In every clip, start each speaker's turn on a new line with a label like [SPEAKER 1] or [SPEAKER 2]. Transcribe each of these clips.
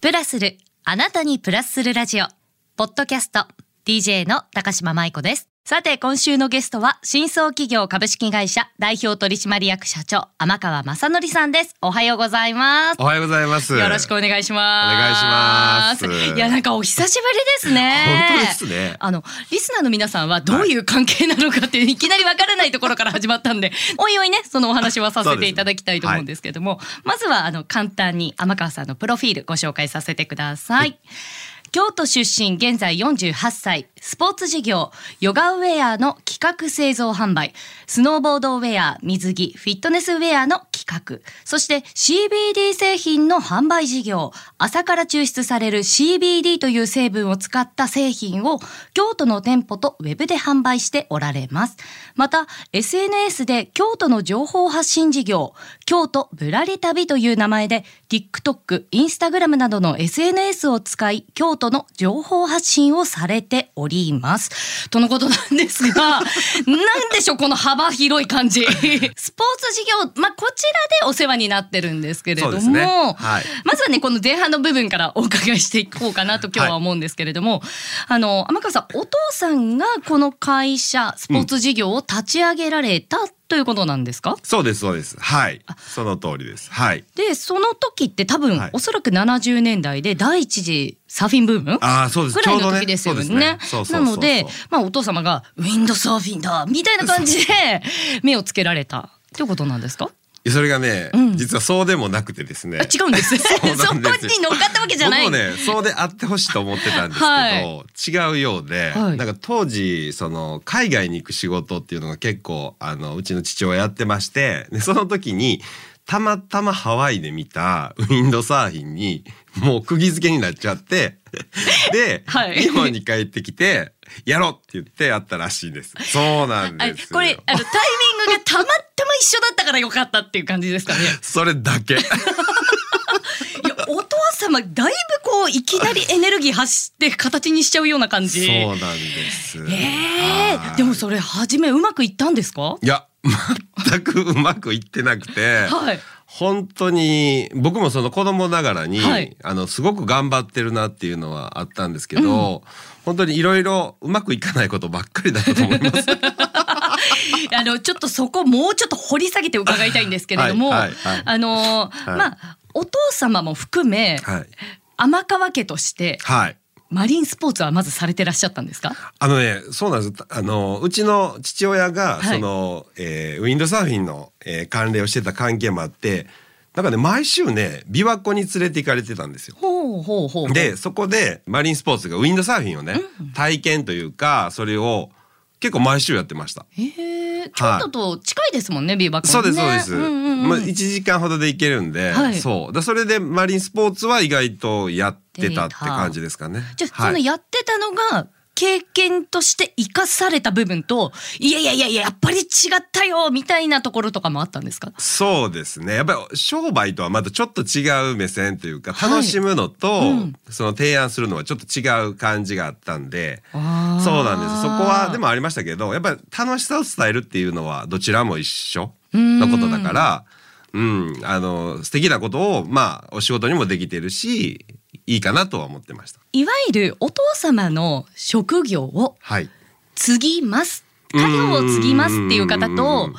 [SPEAKER 1] プラスる、あなたにプラスするラジオ。ポッドキャスト、DJ の高島舞子です。さて、今週のゲストは、新創企業株式会社代表取締役社長、天川正則さんです。おはようございます。
[SPEAKER 2] おはようございます。
[SPEAKER 1] よろしくお願いします。
[SPEAKER 2] お願いします
[SPEAKER 1] いや、なんかお久しぶりですね。
[SPEAKER 2] 本当ですね
[SPEAKER 1] あの、リスナーの皆さんはどういう関係なのかっていう、い、きなりわからないところから始まったんで、おいおいね、そのお話はさせていただきたいと思うんですけども、まずは、あの、簡単に天川さんのプロフィールご紹介させてください。京都出身現在48歳スポーツ事業ヨガウェアの企画製造販売スノーボードウェア水着フィットネスウェアの企画そして CBD 製品の販売事業朝から抽出される CBD という成分を使った製品を京都の店舗とウェブで販売しておられます。また SNS で京都の情報発信事業京都ぶらり旅という名前で TikTok、Instagram などの SNS を使い京都の情報発信をされております。とのことなんですが、なんでしょうこの幅広い感じ。スポーツ事業、まあ、こちらでお世話になってるんですけれども、
[SPEAKER 2] ね。はい。
[SPEAKER 1] まずはね、この前半の部分からお伺いしていこうかなと今日は思うんですけれども、あの、天川さん、お父さんがこの会社、スポーツ事業を立ち上げられたということなんですか、
[SPEAKER 2] そうですそうです。はい。その通りです。はい。
[SPEAKER 1] でその時って多分、
[SPEAKER 2] はい
[SPEAKER 1] おそらく70年代で第一次サーフィンブーム
[SPEAKER 2] ああそうです。
[SPEAKER 1] ぐらいの時ですよね。
[SPEAKER 2] そうですそうそうそうそう
[SPEAKER 1] なので、まあ、お父様がウィンドサーフィンだみたいな感じで目をつけられたっていうことなんですか？
[SPEAKER 2] それがね、
[SPEAKER 1] うん
[SPEAKER 2] 実はそうでもなくてですね。
[SPEAKER 1] あ違うんです。そこに乗っかったわけじゃない。
[SPEAKER 2] 僕もねそうであってほしいと思ってたんですけど、
[SPEAKER 1] はい
[SPEAKER 2] 違うようで、
[SPEAKER 1] はい
[SPEAKER 2] なんか当時その海外に行く仕事っていうのが結構あのうちの父親やってましてでその時にたまたまハワイで見た ウィンドサーフィンにもう釘付けになっちゃってで、
[SPEAKER 1] はい
[SPEAKER 2] 日本に帰ってきてやろうって言ってやったらしいです。そうなん
[SPEAKER 1] あ
[SPEAKER 2] ですよ。
[SPEAKER 1] これあのタイミングがたまたま一緒だったからよかったっていう感じですかね。
[SPEAKER 2] それだけ。
[SPEAKER 1] いやお父様だいぶこういきなりエネルギー発して形にしちゃうような感じ。
[SPEAKER 2] そうなんです。
[SPEAKER 1] ええ
[SPEAKER 2] はい
[SPEAKER 1] でもそれ初めうまくいったんですか？
[SPEAKER 2] いや 全くうまくいってなくて、
[SPEAKER 1] はい
[SPEAKER 2] 本当に僕もその子供ながらに、
[SPEAKER 1] はい。
[SPEAKER 2] あのすごく頑張ってるなっていうのはあったんですけど、本当にいろいろうまくいかないことばっかりだと思います。
[SPEAKER 1] あのちょっとそこもうちょっと掘り下げて伺いたいんですけれども、
[SPEAKER 2] はいはいはい。
[SPEAKER 1] あの
[SPEAKER 2] はい。
[SPEAKER 1] まあお父様も含め、
[SPEAKER 2] はい、
[SPEAKER 1] 天川家として
[SPEAKER 2] はい
[SPEAKER 1] マリンスポーツはまずされてらっしゃったんですか？
[SPEAKER 2] あのね、そうなんです。あの、うちの父親が、
[SPEAKER 1] はい
[SPEAKER 2] その、えーウィンドサーフィンの、えー関連をしてた関係もあって、なんかね、毎週ね、琵琶湖に連れて行かれてたんですよ。
[SPEAKER 1] ほうほうほう。
[SPEAKER 2] で、そこでマリンスポーツがウィンドサーフィンをね、体験というか、それを結構毎週やってました。
[SPEAKER 1] へえ、京都と近いですもんね、ビーバック、ね。
[SPEAKER 2] そうですそうです。
[SPEAKER 1] んうんうん
[SPEAKER 2] まあ1時間ほどで行けるんで、
[SPEAKER 1] はい
[SPEAKER 2] そう。だそれでマリンスポーツは意外とやってたって感じですかね。
[SPEAKER 1] じゃあ、
[SPEAKER 2] はい
[SPEAKER 1] そのやってたのが経験として生かされた部分と、いやいやいやいややっぱり違ったよみたいなところとかもあったんですか？
[SPEAKER 2] そうですね。やっぱり商売とはまたちょっと違う目線というか、
[SPEAKER 1] はい
[SPEAKER 2] 楽しむのと、
[SPEAKER 1] うん
[SPEAKER 2] その提案するのはちょっと違う感じがあったんで、そうなんです。そこはでもありましたけど、やっぱり楽しさを伝えるっていうのはどちらも一緒のことだから、うん、あの素敵なことをまあお仕事にもできてるし、いいかなとは思ってました。
[SPEAKER 1] いわゆるお父様の職業を
[SPEAKER 2] はい。
[SPEAKER 1] 継ぎます家業を継ぎますっていう方
[SPEAKER 2] う
[SPEAKER 1] と
[SPEAKER 2] ん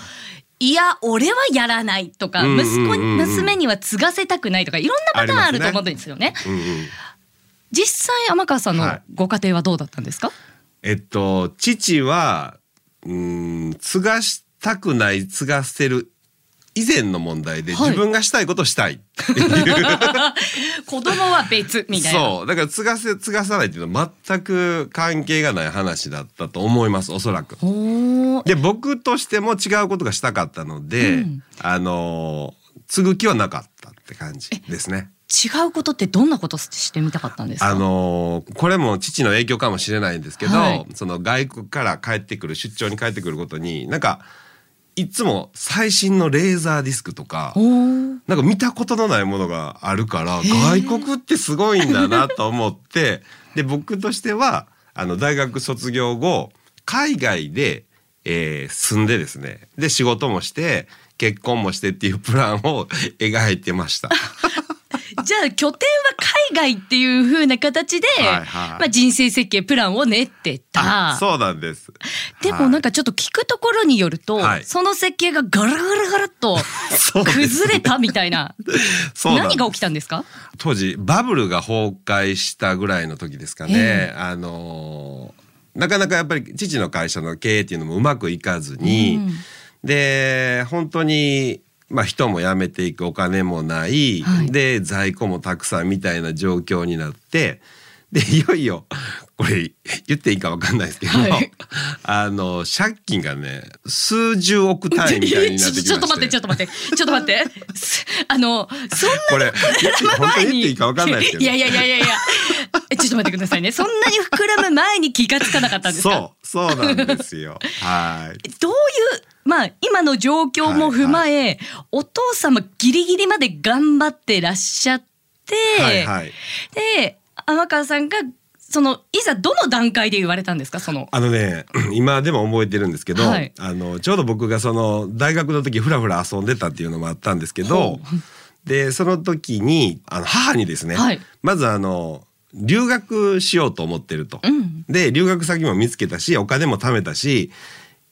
[SPEAKER 1] いや俺はやらないとか
[SPEAKER 2] うん
[SPEAKER 1] 息子娘には継がせたくないとかいろんなパターンあると思うんですよね。
[SPEAKER 2] うんうん。
[SPEAKER 1] 実際天川さんの
[SPEAKER 2] はい
[SPEAKER 1] ご家庭はどうだったんですか、
[SPEAKER 2] えっと父はうん継がしたくない継がせる以前の問題で、
[SPEAKER 1] はい。
[SPEAKER 2] 自分がしたいことをしたい。っていう
[SPEAKER 1] 子供は別みたいな。
[SPEAKER 2] そう。だから継がせ継がさないっていうのは全く関係がない話だったと思いますおそらく。で僕としても違うことがしたかったので、
[SPEAKER 1] うん。
[SPEAKER 2] あの継ぐ気はなかったって感じですね。
[SPEAKER 1] 違うことってどんなことしてみたかったんですか？
[SPEAKER 2] あのーこれも父の影響かもしれないんですけど、
[SPEAKER 1] はい。
[SPEAKER 2] その外国から帰ってくる出張に帰ってくることになんかいつも最新のレーザーディスクとかなんか見たことのないものがあるから
[SPEAKER 1] ー。
[SPEAKER 2] 外国ってすごいんだなと思ってで僕としてはあの大学卒業後海外で、えー住んでですね。で仕事もして結婚もしてっていうプランを 描いてました。
[SPEAKER 1] じゃあ拠点は海外っていう風な形で、
[SPEAKER 2] はいはい。
[SPEAKER 1] まあ、人生設計プランを練ってた。
[SPEAKER 2] そうなんです。
[SPEAKER 1] でもなんかちょっと聞くところによると、
[SPEAKER 2] はい。
[SPEAKER 1] その設計がガラガラガラっと 崩れたみたいな。
[SPEAKER 2] そうな
[SPEAKER 1] 何が起きたんですか？
[SPEAKER 2] 当時バブルが崩壊したぐらいの時ですかね、
[SPEAKER 1] え。
[SPEAKER 2] あのーなかなかやっぱり父の会社の経営っていうのもうまくいかずに、
[SPEAKER 1] うん。
[SPEAKER 2] で本当にまあ人も辞めていくお金もない、
[SPEAKER 1] はい。
[SPEAKER 2] で在庫もたくさんみたいな状況になって。でいよいよこれ言っていいかわかんないですけど、
[SPEAKER 1] はい。
[SPEAKER 2] あの借金がね数十億単位みたいになってきまして。
[SPEAKER 1] ちょっと待ってちょっと待って。ちょっと待って。すあのそんな
[SPEAKER 2] これ 本当に言っていいかわかんないですけど。
[SPEAKER 1] いやいやいやいやっと待ってくださいね。そんなに膨らむ前に気がつかなかったんですか？
[SPEAKER 2] そうそうなんですよ。はい。
[SPEAKER 1] どういうまあ今の状況も踏まえ、お父様ギリギリまで頑張ってらっしゃって、
[SPEAKER 2] はいはい。
[SPEAKER 1] で天川さんがそのいざどの段階で言われたんですか？その
[SPEAKER 2] あのね 今でも覚えてるんですけど、
[SPEAKER 1] はい。
[SPEAKER 2] あのちょうど僕がその大学の時ふらふら遊んでたっていうのもあったんですけど
[SPEAKER 1] ほ
[SPEAKER 2] でその時にあの母にですね、
[SPEAKER 1] はい。
[SPEAKER 2] まずあの留学しようと思ってると。
[SPEAKER 1] うん。
[SPEAKER 2] で留学先も見つけたしお金も貯めたし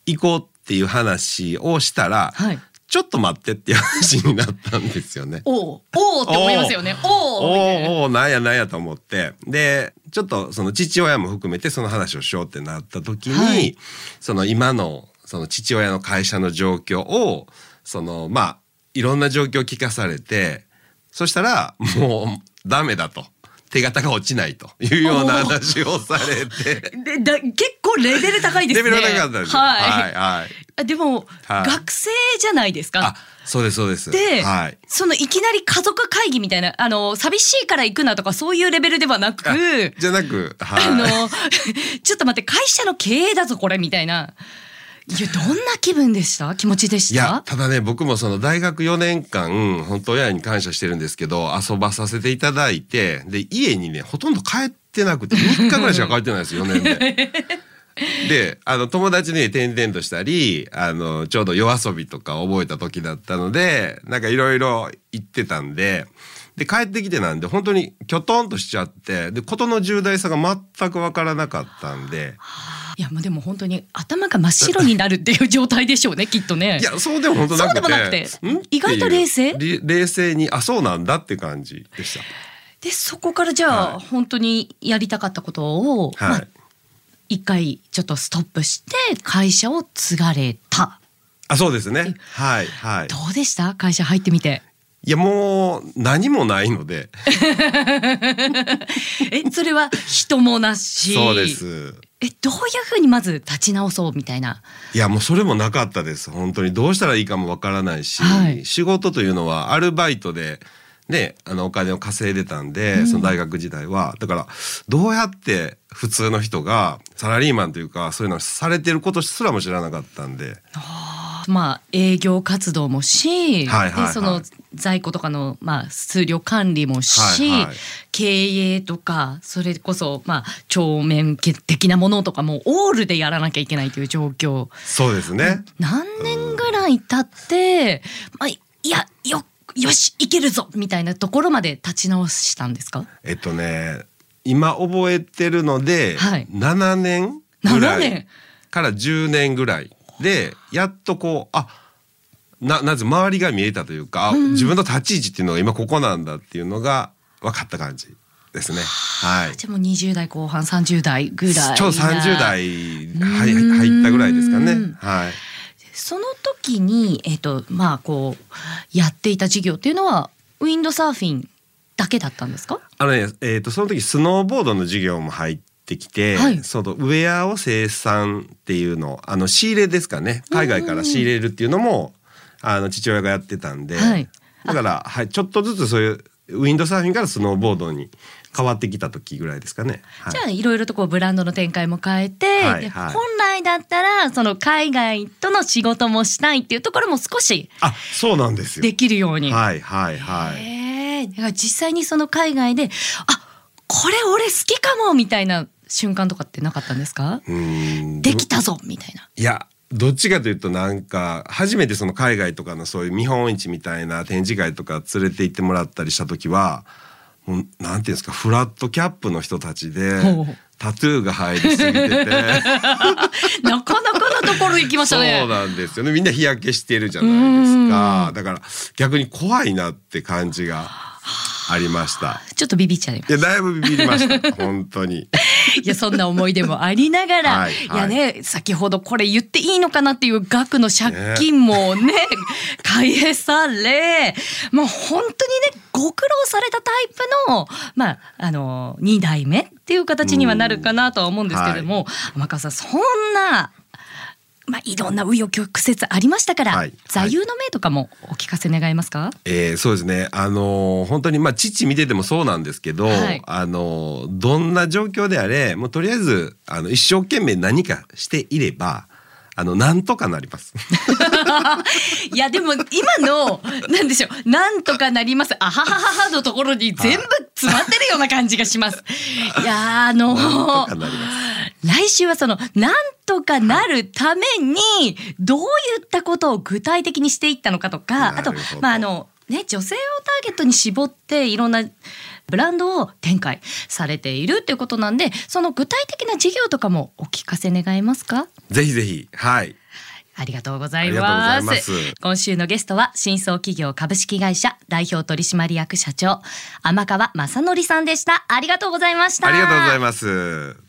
[SPEAKER 2] 行こうっていう話をしたら、
[SPEAKER 1] はい。
[SPEAKER 2] ちょっと待ってっていう話になったんですよね。
[SPEAKER 1] おうおうって思いますよね。お
[SPEAKER 2] おおーなんやなんやと思って。でちょっとその父親も含めてその話をしようってなった時に、
[SPEAKER 1] はい。
[SPEAKER 2] その今のその父親の会社の状況をそのまあいろんな状況を聞かされてそしたらもうダメだと手形が落ちないというような話をされて。
[SPEAKER 1] でだ結構レベル高いですね
[SPEAKER 2] レベルが高かったですよ。
[SPEAKER 1] はい、
[SPEAKER 2] はいはい。
[SPEAKER 1] あでも、
[SPEAKER 2] はい
[SPEAKER 1] 学生じゃないですか？
[SPEAKER 2] あ、そうですそうです。
[SPEAKER 1] で、
[SPEAKER 2] はい。
[SPEAKER 1] そのいきなり家族会議みたいなあの寂しいから行くなとかそういうレベルではなく
[SPEAKER 2] あじゃなく、はい。
[SPEAKER 1] あの ちょっと待って会社の経営だぞこれみたいないやどんな気分でした？気持ちでし
[SPEAKER 2] いや
[SPEAKER 1] た
[SPEAKER 2] ただね僕もその大学4年間本当親に感謝してるんですけど遊ばさせていただいてで家にねほとんど帰ってなくて3日ぐらいしか帰ってないです4年で。であの友達に転々としたりあのちょうど夜遊びとか覚えた時だったのでなんかいろいろ行ってたんでで帰ってきてなんで本当にきょとんとしちゃってで事の重大さが全く分からなかったんで。
[SPEAKER 1] いやもうでも本当に頭が真っ白になるっていう状態でしょうね きっとね。
[SPEAKER 2] いやそうでも本当なくて。
[SPEAKER 1] そうでもなくて。
[SPEAKER 2] ん？
[SPEAKER 1] 意外と冷静？
[SPEAKER 2] 冷静にあそうなんだって感じでした。
[SPEAKER 1] でそこからじゃあ、
[SPEAKER 2] はい。
[SPEAKER 1] 本当にやりたかったことを、まあ
[SPEAKER 2] はい、
[SPEAKER 1] 一回ちょっとストップして会社を継がれた。
[SPEAKER 2] あそうですね。はいはい。
[SPEAKER 1] どうでした？会社入ってみて
[SPEAKER 2] いやもう何もないので。
[SPEAKER 1] えそれは人もなし。
[SPEAKER 2] そうです。
[SPEAKER 1] えどういうふうにまず立ち直そうみたいな？い
[SPEAKER 2] やもうそれもなかったです。本当に。どうしたらいいかもわからないし、
[SPEAKER 1] はい。
[SPEAKER 2] 仕事というのはアルバイトでねあのお金を稼いでたんで、
[SPEAKER 1] うん。
[SPEAKER 2] その大学時代は。だからどうやって普通の人がサラリーマンというかそういうのをされてることすらも知らなかったんで
[SPEAKER 1] まあ営業活動もし、
[SPEAKER 2] はいはいはい。
[SPEAKER 1] でその在庫とかのまあ数量管理もし、
[SPEAKER 2] はいはい。
[SPEAKER 1] 経営とかそれこそまあ帳面的なものとかもオールでやらなきゃいけないという状況。
[SPEAKER 2] そうですね、
[SPEAKER 1] 何年ぐらい経って、まあ、いやよよしいけるぞみたいなところまで立ち直したんですか？
[SPEAKER 2] えっとね今覚えてるので、
[SPEAKER 1] はい。
[SPEAKER 2] 7年ぐら
[SPEAKER 1] 7
[SPEAKER 2] い
[SPEAKER 1] 年。
[SPEAKER 2] から10年ぐらいでやっとこうあななぜ周りが見えたというか、あ自分の立ち位置っていうのが今ここなんだっていうのが分かった感じですね。はい。
[SPEAKER 1] じゃあもう20代後半30代ぐらいな
[SPEAKER 2] ちょうど30代はい入ったぐらいですかね
[SPEAKER 1] うん。
[SPEAKER 2] はい。
[SPEAKER 1] その時に、えっとまあ、こうやっていた事業っていうのはウィンドサーフィンだけだったんですか？
[SPEAKER 2] あのね、えっ、とその時スノーボードの授業も入ってきて、
[SPEAKER 1] はい。
[SPEAKER 2] そのウェアを生産っていうのあの仕入れですかね。海外から仕入れるっていうのもあの父親がやってたんで、
[SPEAKER 1] はい。
[SPEAKER 2] だからはいちょっとずつそういうウィンドサーフィンからスノーボードに変わってきた時ぐらいですかね。はい。
[SPEAKER 1] じゃあいろいろとこうブランドの展開も変えて、で
[SPEAKER 2] はいはい。
[SPEAKER 1] 本来だったらその海外との仕事もしたいっていうところも少し
[SPEAKER 2] あそうなんですよ。
[SPEAKER 1] できるように。
[SPEAKER 2] はいはいはい。
[SPEAKER 1] へえだから実際にその海外であこれ俺好きかもみたいな瞬間とかってなかったんですか？できたぞみたいな。
[SPEAKER 2] いやどっちかというとなんか初めてその海外とかのそういう見本市みたいな展示会とか連れて行ってもらったりした時はもうなんていうんですかフラットキャップの人たちでタトゥーが入りすぎてて。
[SPEAKER 1] なかなかなところ行きましたね。
[SPEAKER 2] そうなんですよね。みんな日焼けしてるじゃないですか。だから逆に怖いなって感じがありました。
[SPEAKER 1] ちょっとビビっちゃいま
[SPEAKER 2] いやだいぶビビりました。本当に
[SPEAKER 1] いやそんな思い出もありながら、
[SPEAKER 2] はい
[SPEAKER 1] い、やね先ほどこれ言っていいのかなっていう額の借金もね 返されもう本当にねご苦労されたタイプのまああの2代目っていう形にはなるかなとは思うんですけれども、天川さんそんな。まあ、いろんな紆余曲折ありましたから、
[SPEAKER 2] はい。
[SPEAKER 1] 座右の銘とかもお聞かせ願えますか、
[SPEAKER 2] えーそうですね。あのー本当にまあ父見ててもそうなんですけど、
[SPEAKER 1] はい。
[SPEAKER 2] あのーどんな状況であれもうとりあえずあの一生懸命何かしていればあのなんとかなります。
[SPEAKER 1] いやでも今のなんでしょうなんとかなります。あははははのところに全部詰まってるような感じがします。い。やーあの
[SPEAKER 2] なんとかなります。
[SPEAKER 1] 来週はそのなんとかなるためにどういったことを具体的にしていったのかとかあとまああのね女性をターゲットに絞っていろんなブランドを展開されているっていうことなんでその具体的な事業とかもお聞かせ願えますか？
[SPEAKER 2] ぜひぜひはい
[SPEAKER 1] ありがとうござ
[SPEAKER 2] います。
[SPEAKER 1] 今週のゲストは、新創企業株式会社代表取締役社長、天川正則さんでした。ありがとうございました。
[SPEAKER 2] ありがとうございます。